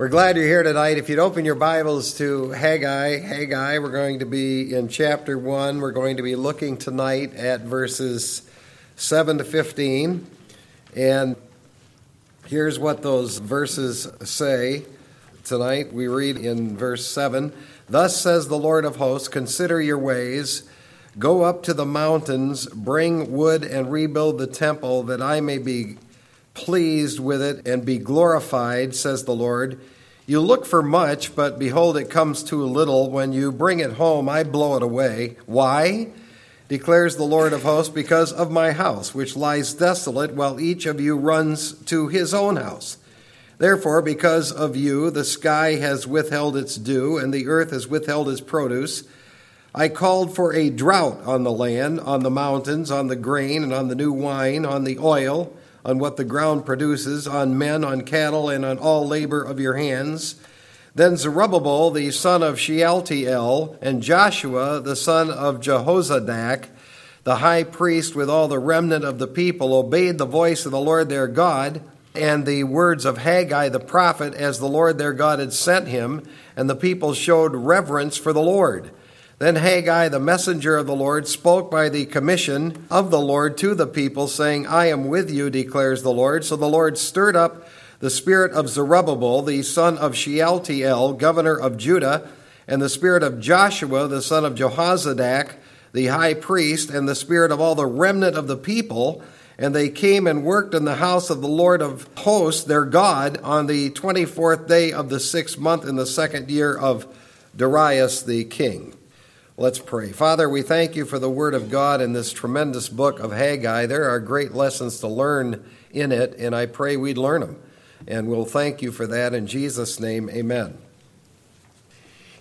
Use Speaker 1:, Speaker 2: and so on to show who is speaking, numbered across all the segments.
Speaker 1: We're glad you're here tonight. If you'd open your Bibles to Haggai, Haggai, we're going to be in chapter 1. We're going to be looking tonight at verses 7 to 15. And here's what those verses say. Tonight we read in verse 7 Thus says the Lord of hosts, consider your ways. Go up to the mountains, bring wood, and rebuild the temple, that I may be pleased with it and be glorified, says the Lord. You look for much, but behold, it comes too little. When you bring it home, I blow it away. Why? declares the Lord of hosts, because of my house, which lies desolate, while each of you runs to his own house. Therefore, because of you, the sky has withheld its dew, and the earth has withheld its produce. I called for a drought on the land, on the mountains, on the grain, and on the new wine, on the oil on what the ground produces, on men, on cattle, and on all labor of your hands. Then Zerubbabel, the son of Shealtiel, and Joshua, the son of Jehozadak, the high priest, with all the remnant of the people, obeyed the voice of the Lord their God and the words of Haggai the prophet as the Lord their God had sent him, and the people showed reverence for the Lord. Then Haggai, the messenger of the Lord, spoke by the commission of the Lord to the people, saying, I am with you, declares the Lord. So the Lord stirred up the spirit of Zerubbabel, the son of Shealtiel, governor of Judah, and the spirit of Joshua, the son of Jehozadak, the high priest, and the spirit of all the remnant of the people. And they came and worked in the house of the Lord of hosts, their God, on the 24th day of the sixth month in the second year of Darius the king. Let's pray. Father, we thank you for the Word of God in this tremendous book of Haggai. There are great lessons to learn in it, and I pray we'd learn them. And we'll thank you for that in Jesus' name. Amen.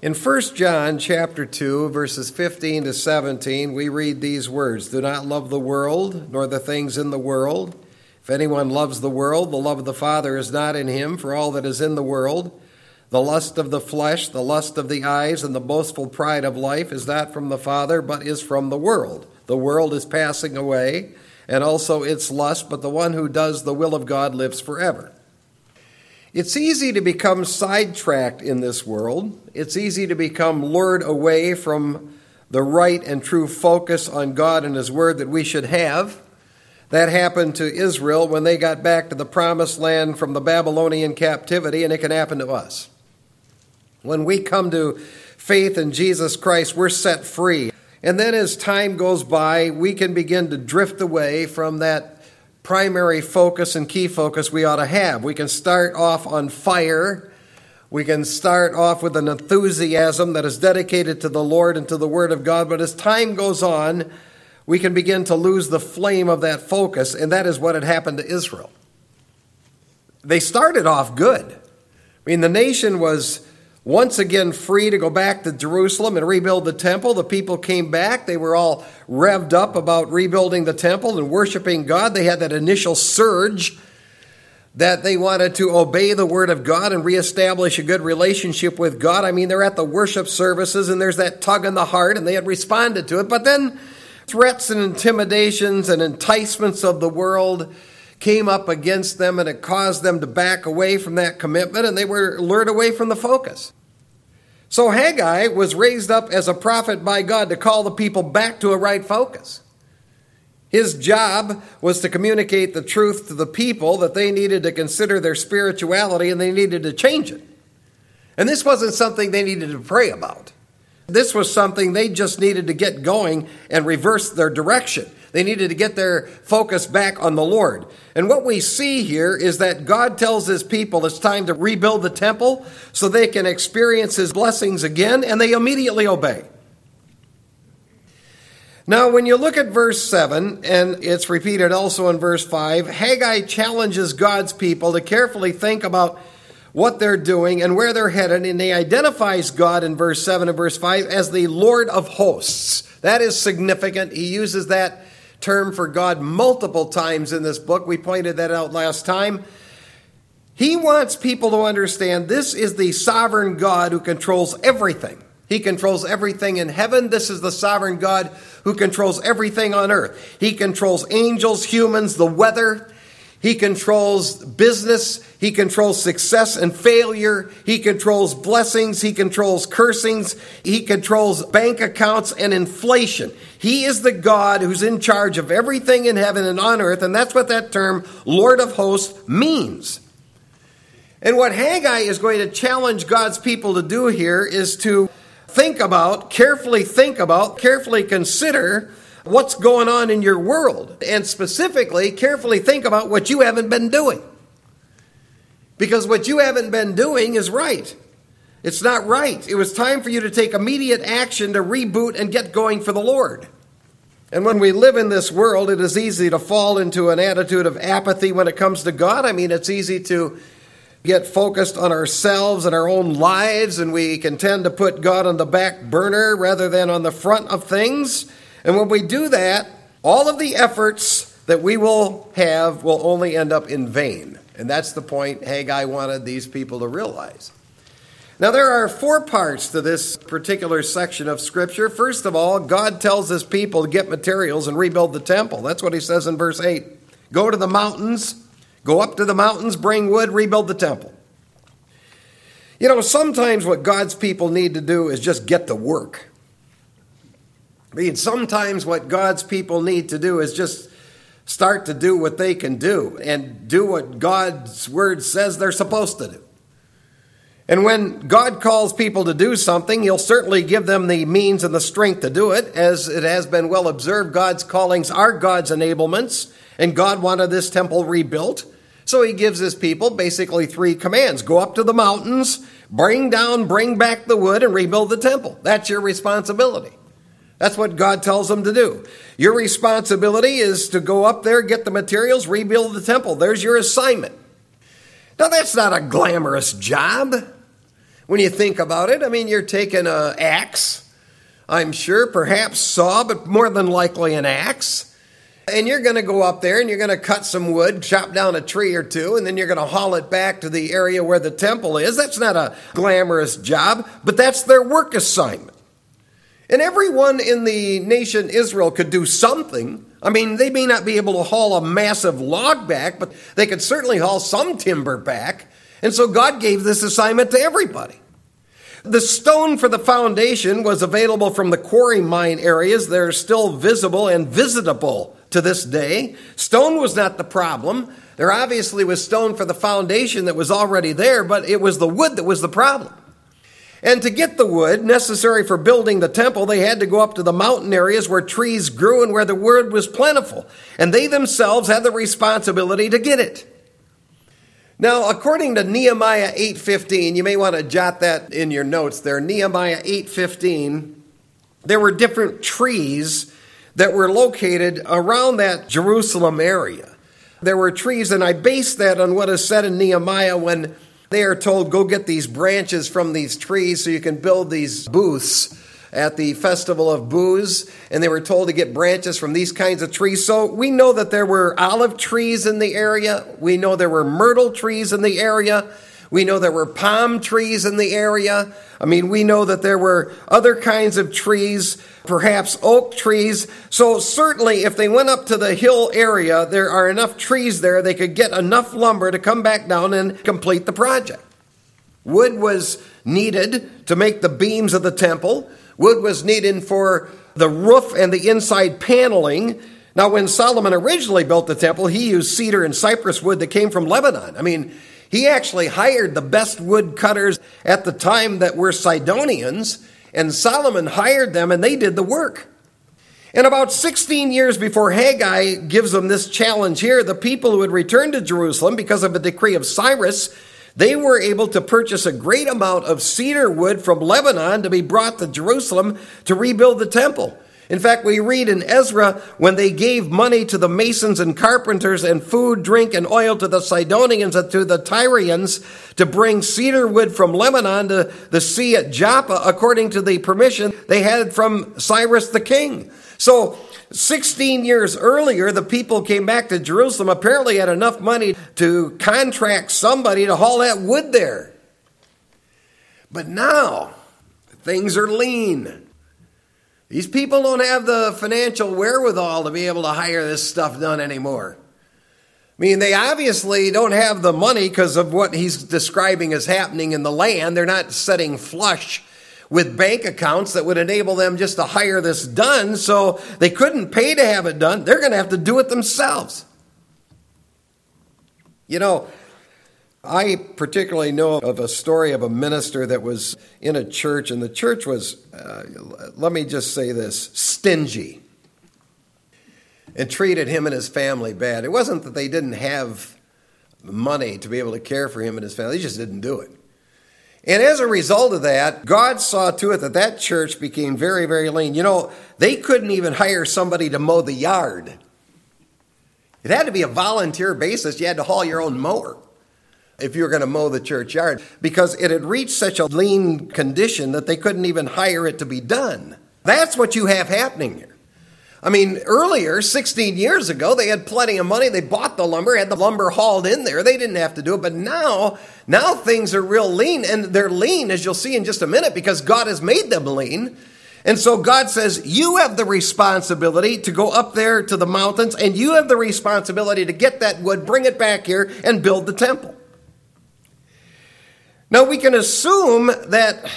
Speaker 1: In 1 John chapter 2 verses 15 to 17 we read these words Do not love the world nor the things in the world if anyone loves the world the love of the Father is not in him for all that is in the world the lust of the flesh, the lust of the eyes, and the boastful pride of life is not from the Father, but is from the world. The world is passing away, and also its lust, but the one who does the will of God lives forever. It's easy to become sidetracked in this world. It's easy to become lured away from the right and true focus on God and His Word that we should have. That happened to Israel when they got back to the promised land from the Babylonian captivity, and it can happen to us. When we come to faith in Jesus Christ, we're set free. And then as time goes by, we can begin to drift away from that primary focus and key focus we ought to have. We can start off on fire. We can start off with an enthusiasm that is dedicated to the Lord and to the Word of God. But as time goes on, we can begin to lose the flame of that focus. And that is what had happened to Israel. They started off good. I mean, the nation was once again free to go back to Jerusalem and rebuild the temple. The people came back. They were all revved up about rebuilding the temple and worshiping God. They had that initial surge that they wanted to obey the word of God and reestablish a good relationship with God. I mean, they're at the worship services and there's that tug in the heart and they had responded to it. But then threats and intimidations and enticements of the world came up against them and it caused them to back away from that commitment and they were lured away from the focus. So Haggai was raised up as a prophet by God to call the people back to a right focus. His job was to communicate the truth to the people that they needed to consider their spirituality and they needed to change it. And this wasn't something they needed to pray about. This was something they just needed to get going and reverse their direction. They needed to get their focus back on the Lord. And what we see here is that God tells his people it's time to rebuild the temple so they can experience his blessings again, and they immediately obey. Now, when you look at verse 7, and it's repeated also in verse 5, Haggai challenges God's people to carefully think about what they're doing and where they're headed, and he identifies God in verse 7 and verse 5 as the Lord of hosts. That is significant. He uses that term for God multiple times in this book. We pointed that out last time. He wants people to understand this is the sovereign God who controls everything. He controls everything in heaven. This is the sovereign God who controls everything on earth. He controls angels, humans, the weather. He controls business. He controls success and failure. He controls blessings. He controls cursings. He controls bank accounts and inflation. He is the God who's in charge of everything in heaven and on earth, and that's what that term, Lord of hosts, means. And what Haggai is going to challenge God's people to do here is to think about, carefully think about, carefully consider what's going on in your world. And specifically, carefully think about what you haven't been doing. Because what you haven't been doing is right. It's not right. It was time for you to take immediate action to reboot and get going for the Lord. And when we live in this world, it is easy to fall into an attitude of apathy when it comes to God. I mean, it's easy to get focused on ourselves and our own lives, and we can tend to put God on the back burner rather than on the front of things. And when we do that, all of the efforts that we will have will only end up in vain. And that's the point Haggai wanted these people to realize. Now, there are four parts to this particular section of Scripture. First of all, God tells his people to get materials and rebuild the temple. That's what he says in verse 8. Go to the mountains, go up to the mountains, bring wood, rebuild the temple. You know, sometimes what God's people need to do is just get to work. I mean, sometimes what God's people need to do is just start to do what they can do and do what God's word says they're supposed to do. And when God calls people to do something, He'll certainly give them the means and the strength to do it. As it has been well observed, God's callings are God's enablements, and God wanted this temple rebuilt. So He gives His people basically three commands go up to the mountains, bring down, bring back the wood, and rebuild the temple. That's your responsibility. That's what God tells them to do. Your responsibility is to go up there, get the materials, rebuild the temple. There's your assignment. Now, that's not a glamorous job when you think about it. I mean, you're taking an axe, I'm sure, perhaps saw, but more than likely an axe. And you're going to go up there and you're going to cut some wood, chop down a tree or two, and then you're going to haul it back to the area where the temple is. That's not a glamorous job, but that's their work assignment. And everyone in the nation Israel could do something. I mean, they may not be able to haul a massive log back, but they could certainly haul some timber back. And so God gave this assignment to everybody. The stone for the foundation was available from the quarry mine areas. They're still visible and visitable to this day. Stone was not the problem. There obviously was stone for the foundation that was already there, but it was the wood that was the problem. And to get the wood necessary for building the temple, they had to go up to the mountain areas where trees grew and where the wood was plentiful. And they themselves had the responsibility to get it. Now, according to Nehemiah 8:15, you may want to jot that in your notes there. Nehemiah 8:15, there were different trees that were located around that Jerusalem area. There were trees, and I base that on what is said in Nehemiah when they are told, go get these branches from these trees so you can build these booths at the Festival of Booths And they were told to get branches from these kinds of trees. So we know that there were olive trees in the area. We know there were myrtle trees in the area. We know there were palm trees in the area. I mean, we know that there were other kinds of trees, perhaps oak trees. So, certainly, if they went up to the hill area, there are enough trees there, they could get enough lumber to come back down and complete the project. Wood was needed to make the beams of the temple, wood was needed for the roof and the inside paneling. Now, when Solomon originally built the temple, he used cedar and cypress wood that came from Lebanon. I mean, he actually hired the best woodcutters at the time that were Sidonians, and Solomon hired them and they did the work. And about 16 years before Haggai gives them this challenge here, the people who had returned to Jerusalem because of a decree of Cyrus, they were able to purchase a great amount of cedar wood from Lebanon to be brought to Jerusalem to rebuild the temple. In fact, we read in Ezra when they gave money to the masons and carpenters and food, drink, and oil to the Sidonians and to the Tyrians to bring cedar wood from Lebanon to the sea at Joppa according to the permission they had from Cyrus the king. So, 16 years earlier, the people came back to Jerusalem, apparently had enough money to contract somebody to haul that wood there. But now, things are lean. These people don't have the financial wherewithal to be able to hire this stuff done anymore. I mean, they obviously don't have the money because of what he's describing as happening in the land. They're not setting flush with bank accounts that would enable them just to hire this done, so they couldn't pay to have it done. They're going to have to do it themselves. You know, I particularly know of a story of a minister that was in a church, and the church was, uh, let me just say this, stingy and treated him and his family bad. It wasn't that they didn't have money to be able to care for him and his family, they just didn't do it. And as a result of that, God saw to it that that church became very, very lean. You know, they couldn't even hire somebody to mow the yard. It had to be a volunteer basis. You had to haul your own mower if you were going to mow the churchyard because it had reached such a lean condition that they couldn't even hire it to be done. That's what you have happening here. I mean, earlier, 16 years ago, they had plenty of money. They bought the lumber, had the lumber hauled in there. They didn't have to do it. But now, now things are real lean, and they're lean, as you'll see in just a minute, because God has made them lean. And so God says, You have the responsibility to go up there to the mountains, and you have the responsibility to get that wood, bring it back here, and build the temple. Now, we can assume that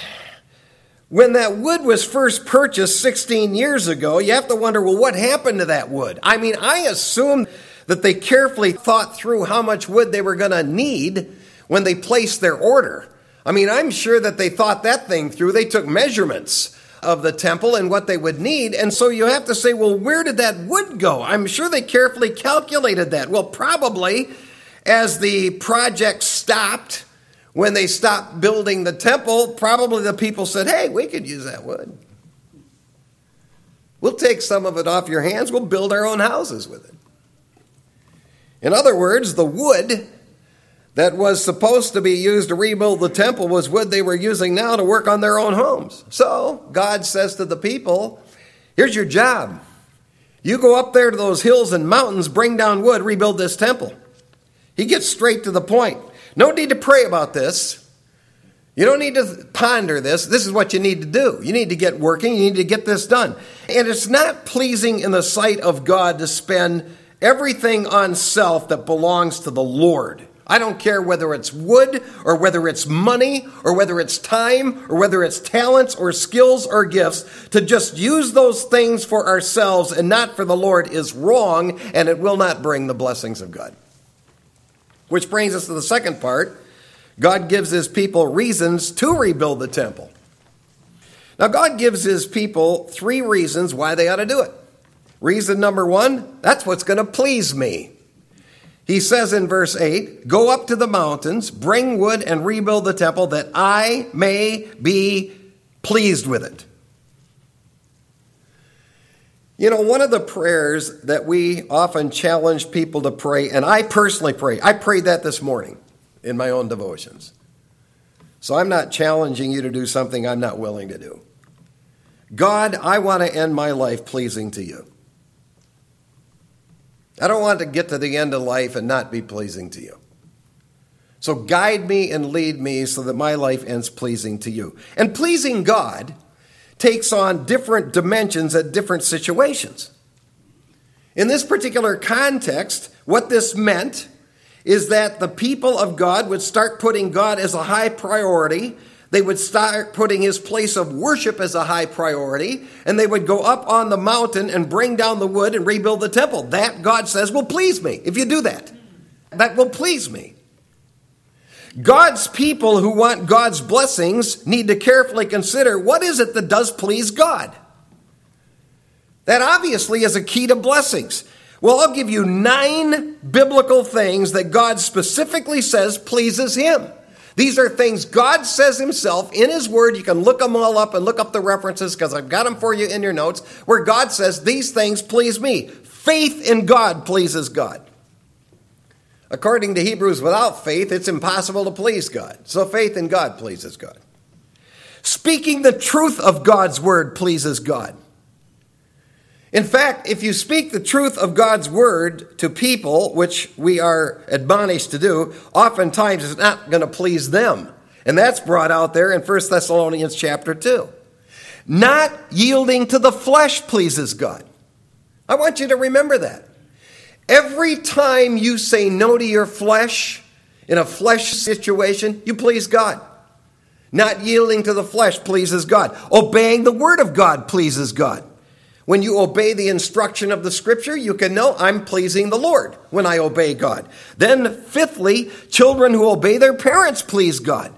Speaker 1: when that wood was first purchased 16 years ago, you have to wonder, well, what happened to that wood? I mean, I assume that they carefully thought through how much wood they were going to need when they placed their order. I mean, I'm sure that they thought that thing through. They took measurements of the temple and what they would need. And so you have to say, well, where did that wood go? I'm sure they carefully calculated that. Well, probably as the project stopped when they stopped building the temple, probably the people said, Hey, we could use that wood. We'll take some of it off your hands. We'll build our own houses with it. In other words, the wood that was supposed to be used to rebuild the temple was wood they were using now to work on their own homes. So God says to the people, Here's your job. You go up there to those hills and mountains, bring down wood, rebuild this temple. He gets straight to the point. No need to pray about this. You don't need to ponder this. This is what you need to do. You need to get working. You need to get this done. And it's not pleasing in the sight of God to spend everything on self that belongs to the Lord. I don't care whether it's wood or whether it's money or whether it's time or whether it's talents or skills or gifts. To just use those things for ourselves and not for the Lord is wrong and it will not bring the blessings of God. Which brings us to the second part. God gives his people reasons to rebuild the temple. Now, God gives his people three reasons why they ought to do it. Reason number one, that's what's going to please me. He says in verse 8, Go up to the mountains, bring wood, and rebuild the temple that I may be pleased with it. You know, one of the prayers that we often challenge people to pray, and I personally pray, I prayed that this morning in my own devotions. So I'm not challenging you to do something I'm not willing to do. God, I want to end my life pleasing to you. I don't want to get to the end of life and not be pleasing to you. So guide me and lead me so that my life ends pleasing to you. And pleasing God takes on different dimensions at different situations. In this particular context, what this meant is that the people of God would start putting God as a high priority. They would start putting his place of worship as a high priority, and they would go up on the mountain and bring down the wood and rebuild the temple. That, God says, will please me if you do that. That will please me. God's people who want God's blessings need to carefully consider what is it that does please God? That obviously is a key to blessings. Well, I'll give you nine biblical things that God specifically says pleases Him. These are things God says Himself in His Word. You can look them all up and look up the references because I've got them for you in your notes, where God says, These things please me. Faith in God pleases God. According to Hebrews, without faith, it's impossible to please God. So faith in God pleases God. Speaking the truth of God's word pleases God. In fact, if you speak the truth of God's word to people, which we are admonished to do, oftentimes it's not going to please them. And that's brought out there in 1 Thessalonians chapter 2. Not yielding to the flesh pleases God. I want you to remember that. Every time you say no to your flesh in a flesh situation, you please God. Not yielding to the flesh pleases God. Obeying the word of God pleases God. When you obey the instruction of the scripture, you can know I'm pleasing the Lord when I obey God. Then, fifthly, children who obey their parents please God.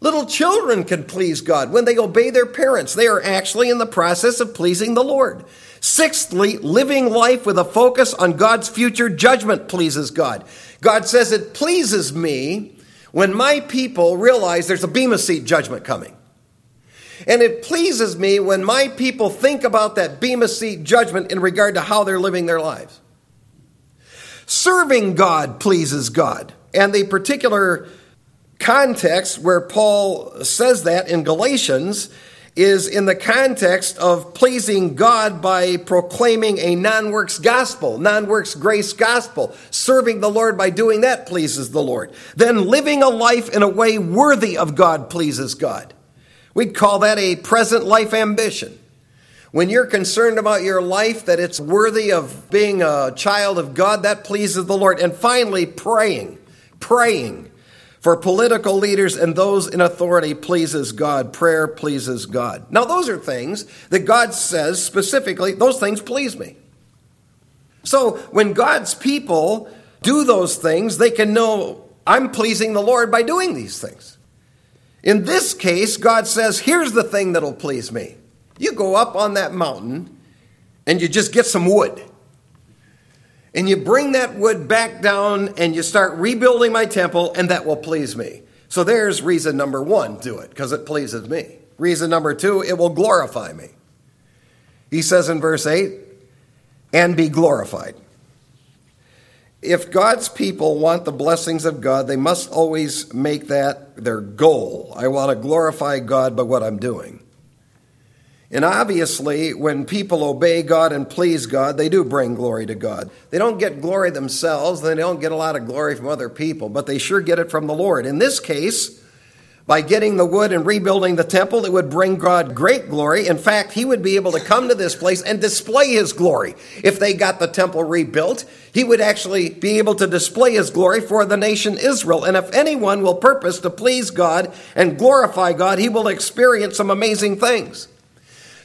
Speaker 1: Little children can please God when they obey their parents. They are actually in the process of pleasing the Lord. Sixthly, living life with a focus on God's future judgment pleases God. God says it pleases me when my people realize there's a Bema Seat judgment coming. And it pleases me when my people think about that Bema Seat judgment in regard to how they're living their lives. Serving God pleases God. And the particular context where Paul says that in Galatians is in the context of pleasing God by proclaiming a non works gospel, non works grace gospel. Serving the Lord by doing that pleases the Lord. Then living a life in a way worthy of God pleases God. We'd call that a present life ambition. When you're concerned about your life, that it's worthy of being a child of God, that pleases the Lord. And finally, praying. Praying for political leaders and those in authority pleases God. Prayer pleases God. Now, those are things that God says specifically, those things please me. So, when God's people do those things, they can know I'm pleasing the Lord by doing these things. In this case, God says, Here's the thing that'll please me. You go up on that mountain and you just get some wood. And you bring that wood back down and you start rebuilding my temple, and that will please me. So there's reason number one do it, because it pleases me. Reason number two, it will glorify me. He says in verse 8, and be glorified. If God's people want the blessings of God, they must always make that their goal. I want to glorify God by what I'm doing. And obviously, when people obey God and please God, they do bring glory to God. They don't get glory themselves, they don't get a lot of glory from other people, but they sure get it from the Lord. In this case, by getting the wood and rebuilding the temple, it would bring God great glory. In fact, he would be able to come to this place and display his glory. If they got the temple rebuilt, he would actually be able to display his glory for the nation Israel. And if anyone will purpose to please God and glorify God, he will experience some amazing things.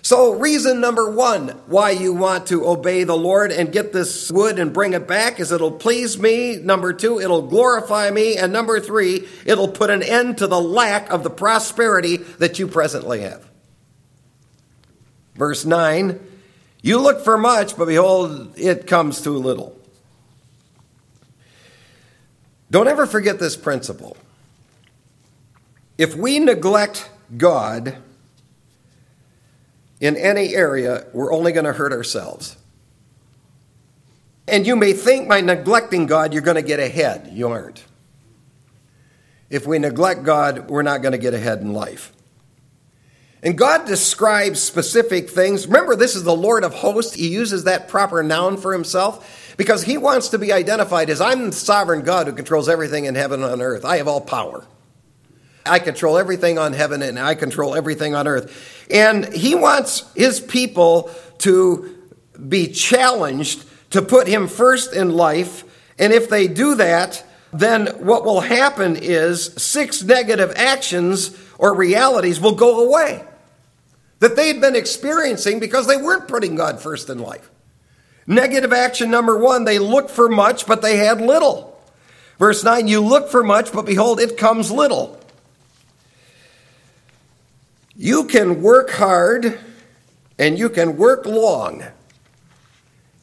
Speaker 1: So, reason number one why you want to obey the Lord and get this wood and bring it back is it'll please me. Number two, it'll glorify me. And number three, it'll put an end to the lack of the prosperity that you presently have. Verse 9 You look for much, but behold, it comes too little. Don't ever forget this principle. If we neglect God, in any area, we're only going to hurt ourselves. And you may think by neglecting God, you're going to get ahead. You aren't. If we neglect God, we're not going to get ahead in life. And God describes specific things. Remember, this is the Lord of hosts. He uses that proper noun for himself because he wants to be identified as I'm the sovereign God who controls everything in heaven and on earth. I have all power. I control everything on heaven and I control everything on earth. And he wants his people to be challenged to put him first in life. And if they do that, then what will happen is six negative actions or realities will go away that they'd been experiencing because they weren't putting God first in life. Negative action number one, they looked for much, but they had little. Verse 9, you look for much, but behold, it comes little. You can work hard and you can work long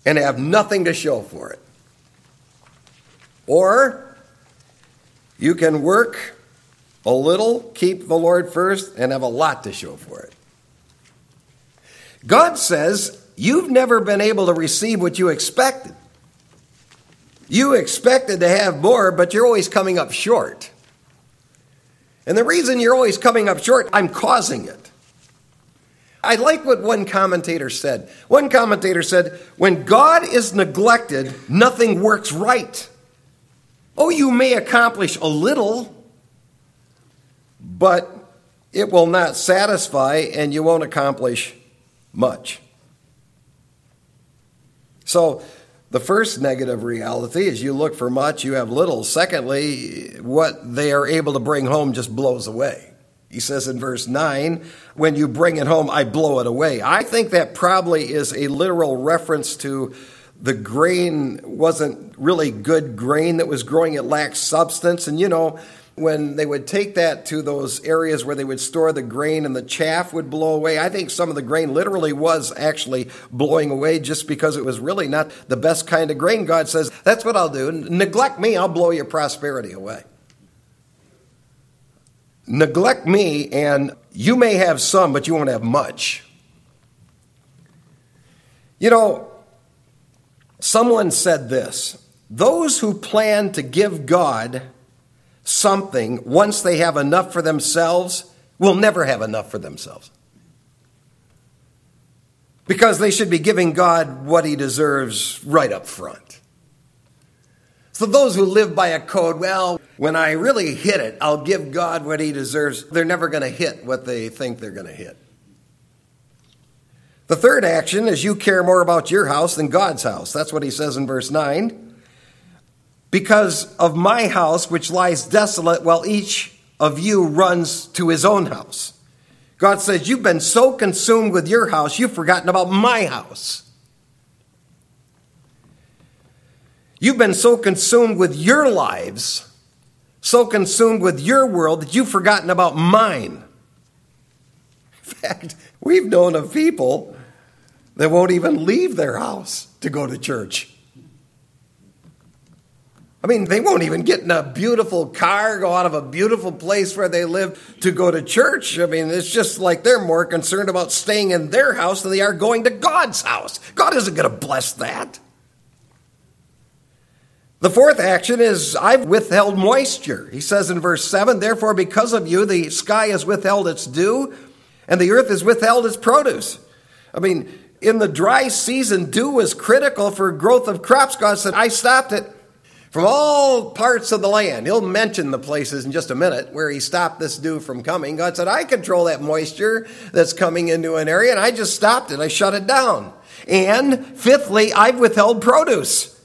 Speaker 1: and have nothing to show for it. Or you can work a little, keep the Lord first, and have a lot to show for it. God says you've never been able to receive what you expected. You expected to have more, but you're always coming up short. And the reason you're always coming up short, I'm causing it. I like what one commentator said. One commentator said, When God is neglected, nothing works right. Oh, you may accomplish a little, but it will not satisfy and you won't accomplish much. So, The first negative reality is you look for much, you have little. Secondly, what they are able to bring home just blows away. He says in verse 9, when you bring it home, I blow it away. I think that probably is a literal reference to the grain wasn't really good grain that was growing, it lacked substance. And you know, when they would take that to those areas where they would store the grain and the chaff would blow away, I think some of the grain literally was actually blowing away just because it was really not the best kind of grain. God says, That's what I'll do. Neglect me, I'll blow your prosperity away. Neglect me, and you may have some, but you won't have much. You know, someone said this those who plan to give God something once they have enough for themselves will never have enough for themselves. Because they should be giving God what he deserves right up front. So, those who live by a code, well, when I really hit it, I'll give God what he deserves, they're never going to hit what they think they're going to hit. The third action is you care more about your house than God's house. That's what he says in verse 9 because of my house which lies desolate while each of you runs to his own house. God says, You've been so consumed with your house, you've forgotten about my house. You've been so consumed with your lives, so consumed with your world, that you've forgotten about mine. In fact, we've known of people that won't even leave their house to go to church. I mean, they won't even get in a beautiful car, go out of a beautiful place where they live to go to church. I mean, it's just like they're more concerned about staying in their house than they are going to God's house. God isn't going to bless that. The fourth action is I've withheld moisture. He says in verse 7 Therefore, because of you, the sky has withheld its dew, and the earth has withheld its produce. I mean, in the dry season, dew was critical for growth of crops. God said, I stopped it from all parts of the land. He'll mention the places in just a minute where he stopped this dew from coming. God said, I control that moisture that's coming into an area, and I just stopped it. I shut it down. And fifthly, I've withheld produce.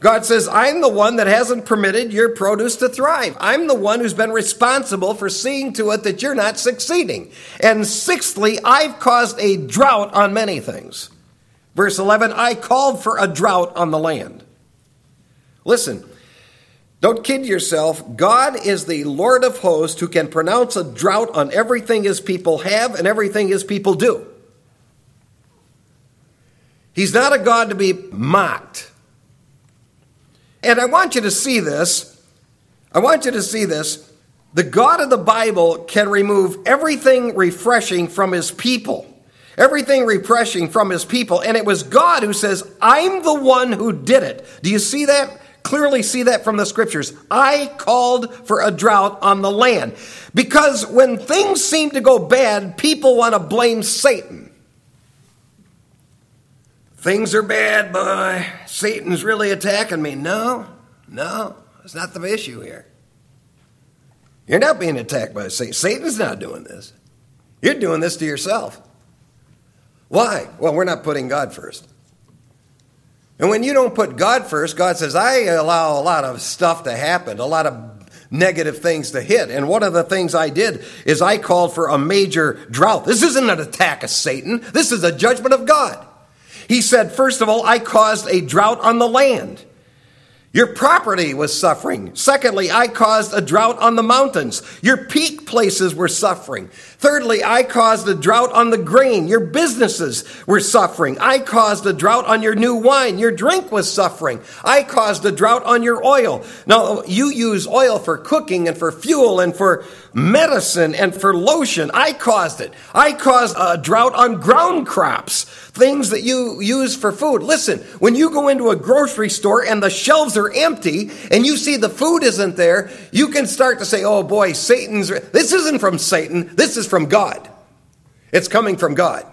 Speaker 1: God says, I'm the one that hasn't permitted your produce to thrive. I'm the one who's been responsible for seeing to it that you're not succeeding. And sixthly, I've caused a drought on many things. Verse 11, I called for a drought on the land. Listen, don't kid yourself. God is the Lord of hosts who can pronounce a drought on everything his people have and everything his people do. He's not a God to be mocked. And I want you to see this. I want you to see this. The God of the Bible can remove everything refreshing from his people. Everything refreshing from his people. And it was God who says, I'm the one who did it. Do you see that? Clearly see that from the scriptures. I called for a drought on the land. Because when things seem to go bad, people want to blame Satan. Things are bad, boy. Satan's really attacking me. No, no, it's not the issue here. You're not being attacked by Satan. Satan's not doing this. You're doing this to yourself. Why? Well, we're not putting God first. And when you don't put God first, God says, I allow a lot of stuff to happen, a lot of negative things to hit. And one of the things I did is I called for a major drought. This isn't an attack of Satan, this is a judgment of God. He said, First of all, I caused a drought on the land. Your property was suffering. Secondly, I caused a drought on the mountains. Your peak places were suffering. Thirdly, I caused a drought on the grain. Your businesses were suffering. I caused a drought on your new wine. Your drink was suffering. I caused a drought on your oil. Now, you use oil for cooking and for fuel and for medicine and for lotion. I caused it. I caused a drought on ground crops, things that you use for food. Listen, when you go into a grocery store and the shelves are empty and you see the food isn't there, you can start to say, oh boy, Satan's. This isn't from Satan. This is from God. It's coming from God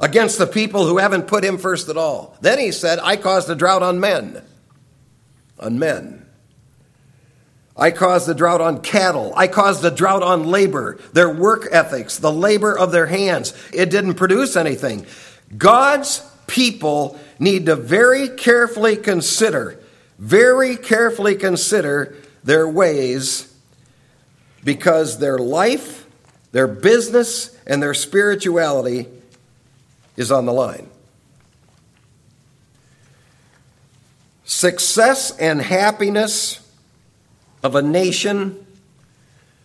Speaker 1: against the people who haven't put him first at all. Then he said, I caused a drought on men. On men. I caused the drought on cattle. I caused the drought on labor, their work ethics, the labor of their hands. It didn't produce anything. God's people need to very carefully consider, very carefully consider their ways because their life, their business, and their spirituality is on the line. Success and happiness of a nation,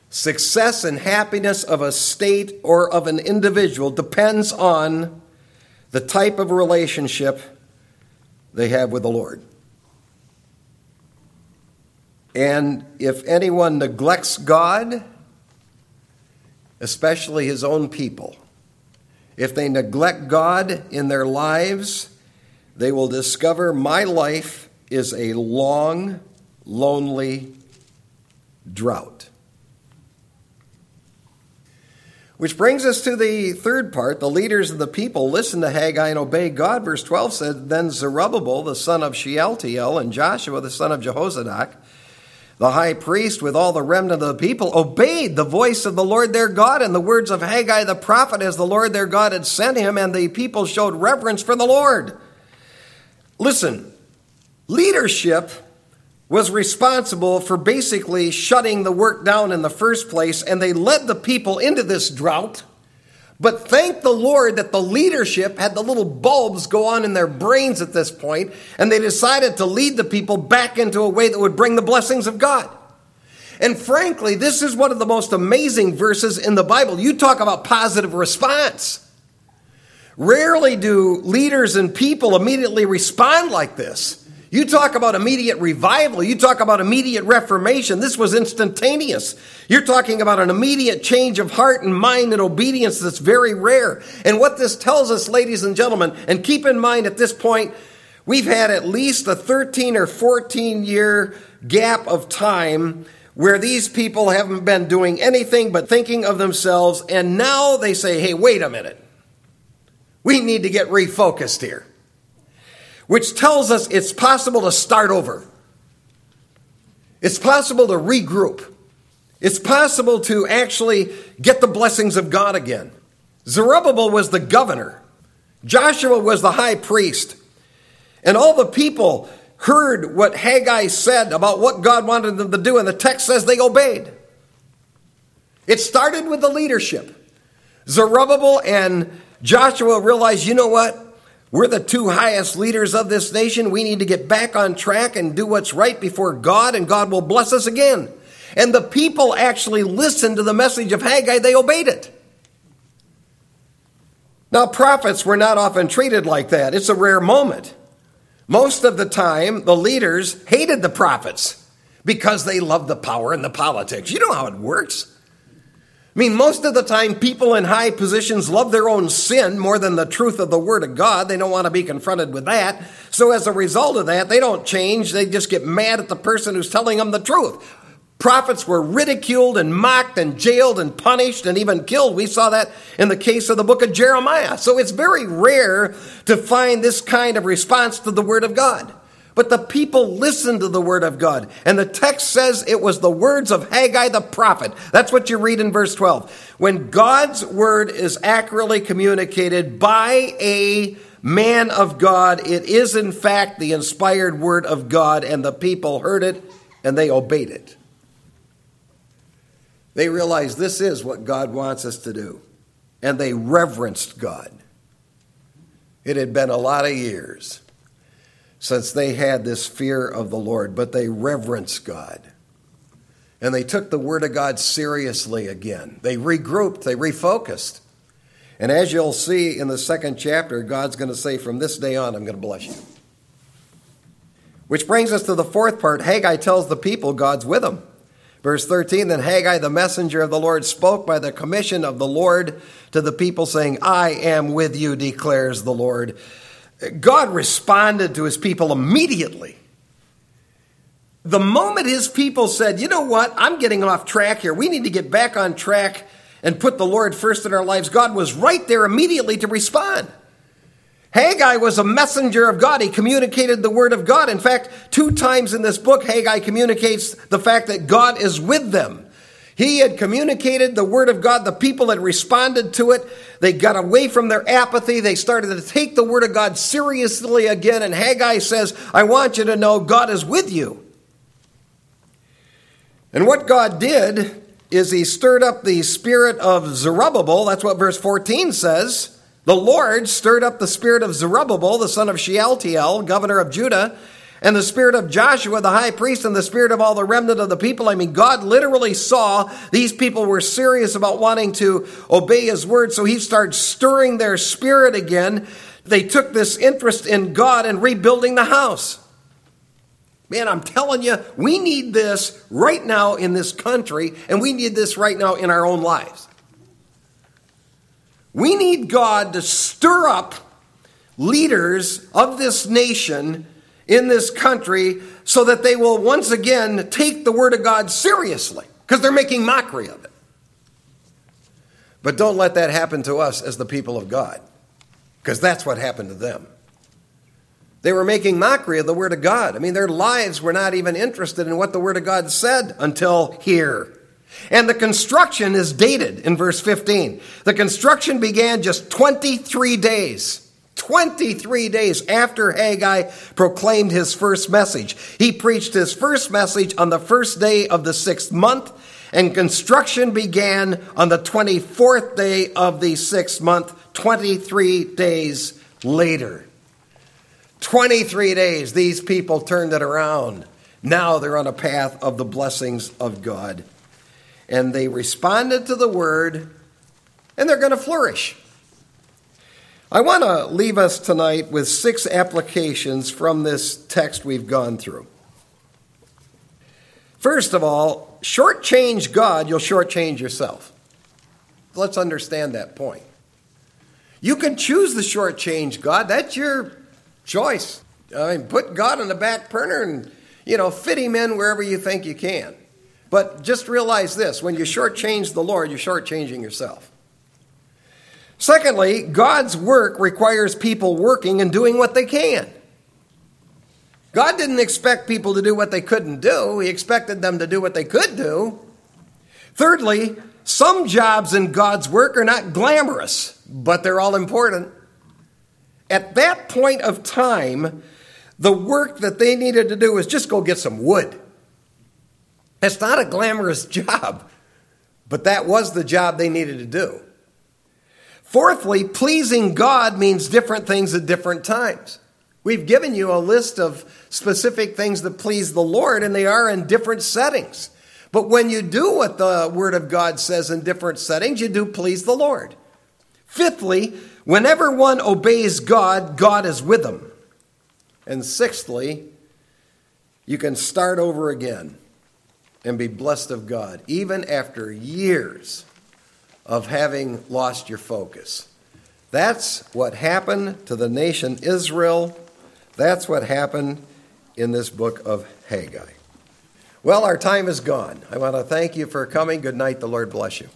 Speaker 1: success and happiness of a state or of an individual depends on the type of relationship they have with the Lord. And if anyone neglects God, especially his own people, if they neglect God in their lives, they will discover my life is a long, lonely drought. Which brings us to the third part. The leaders of the people listen to Haggai and obey God. Verse 12 said, Then Zerubbabel, the son of Shealtiel, and Joshua, the son of Jehozadak, the high priest, with all the remnant of the people, obeyed the voice of the Lord their God and the words of Haggai the prophet as the Lord their God had sent him, and the people showed reverence for the Lord. Listen, leadership was responsible for basically shutting the work down in the first place, and they led the people into this drought. But thank the Lord that the leadership had the little bulbs go on in their brains at this point, and they decided to lead the people back into a way that would bring the blessings of God. And frankly, this is one of the most amazing verses in the Bible. You talk about positive response. Rarely do leaders and people immediately respond like this. You talk about immediate revival. You talk about immediate reformation. This was instantaneous. You're talking about an immediate change of heart and mind and obedience that's very rare. And what this tells us, ladies and gentlemen, and keep in mind at this point, we've had at least a 13 or 14 year gap of time where these people haven't been doing anything but thinking of themselves. And now they say, hey, wait a minute. We need to get refocused here which tells us it's possible to start over. It's possible to regroup. It's possible to actually get the blessings of God again. Zerubbabel was the governor, Joshua was the high priest, and all the people heard what Haggai said about what God wanted them to do, and the text says they obeyed. It started with the leadership. Zerubbabel and Joshua realized, you know what? We're the two highest leaders of this nation. We need to get back on track and do what's right before God, and God will bless us again. And the people actually listened to the message of Haggai, they obeyed it. Now, prophets were not often treated like that. It's a rare moment. Most of the time, the leaders hated the prophets because they loved the power and the politics. You know how it works. I mean, most of the time, people in high positions love their own sin more than the truth of the Word of God. They don't want to be confronted with that. So, as a result of that, they don't change. They just get mad at the person who's telling them the truth. Prophets were ridiculed and mocked and jailed and punished and even killed. We saw that in the case of the book of Jeremiah. So, it's very rare to find this kind of response to the Word of God. But the people listened to the word of God. And the text says it was the words of Haggai the prophet. That's what you read in verse 12. When God's word is accurately communicated by a man of God, it is in fact the inspired word of God, and the people heard it and they obeyed it. They realized this is what God wants us to do. And they reverenced God. It had been a lot of years since they had this fear of the Lord, but they reverenced God. And they took the Word of God seriously again. They regrouped, they refocused. And as you'll see in the second chapter, God's going to say, From this day on, I'm going to bless you. Which brings us to the fourth part. Haggai tells the people God's with them. Verse 13 Then Haggai, the messenger of the Lord, spoke by the commission of the Lord to the people, saying, I am with you, declares the Lord. God responded to his people immediately. The moment his people said, you know what, I'm getting off track here, we need to get back on track and put the Lord first in our lives, God was right there immediately to respond. Haggai was a messenger of God. He communicated the word of God. In fact, two times in this book, Haggai communicates the fact that God is with them. He had communicated the word of God. The people had responded to it. They got away from their apathy. They started to take the word of God seriously again. And Haggai says, I want you to know God is with you. And what God did is he stirred up the spirit of Zerubbabel. That's what verse 14 says. The Lord stirred up the spirit of Zerubbabel, the son of Shealtiel, governor of Judah and the spirit of Joshua, the high priest, and the spirit of all the remnant of the people. I mean, God literally saw these people were serious about wanting to obey his word, so he started stirring their spirit again. They took this interest in God and rebuilding the house. Man, I'm telling you, we need this right now in this country, and we need this right now in our own lives. We need God to stir up leaders of this nation in this country so that they will once again take the Word of God seriously because they're making mockery of it. But don't let that happen to us as the people of God because that's what happened to them. They were making mockery of the Word of God. I mean, their lives were not even interested in what the Word of God said until here. And the construction is dated in verse 15. The construction began just 23 days 23 days after Haggai proclaimed his first message. He preached his first message on the first day of the sixth month, and construction began on the 24th day of the sixth month, 23 days later. 23 days, these people turned it around. Now they're on a path of the blessings of God. And they responded to the word, and they're going to flourish. I want to leave us tonight with six applications from this text we've gone through. First of all, shortchange God, you'll shortchange yourself. Let's understand that point. You can choose the shortchange God, that's your choice. I mean, put God on the back burner and, you know, fit him in wherever you think you can. But just realize this when you shortchange the Lord, you're shortchanging yourself. Secondly, God's work requires people working and doing what they can. God didn't expect people to do what they couldn't do, He expected them to do what they could do. Thirdly, some jobs in God's work are not glamorous, but they're all important. At that point of time, the work that they needed to do was just go get some wood. It's not a glamorous job, but that was the job they needed to do. Fourthly, pleasing God means different things at different times. We've given you a list of specific things that please the Lord, and they are in different settings. But when you do what the Word of God says in different settings, you do please the Lord. Fifthly, whenever one obeys God, God is with them. And sixthly, you can start over again and be blessed of God, even after years of having lost your focus. That's what happened to the nation Israel. That's what happened in this book of Haggai. Well, our time is gone. I want to thank you for coming. Good night. The Lord bless you.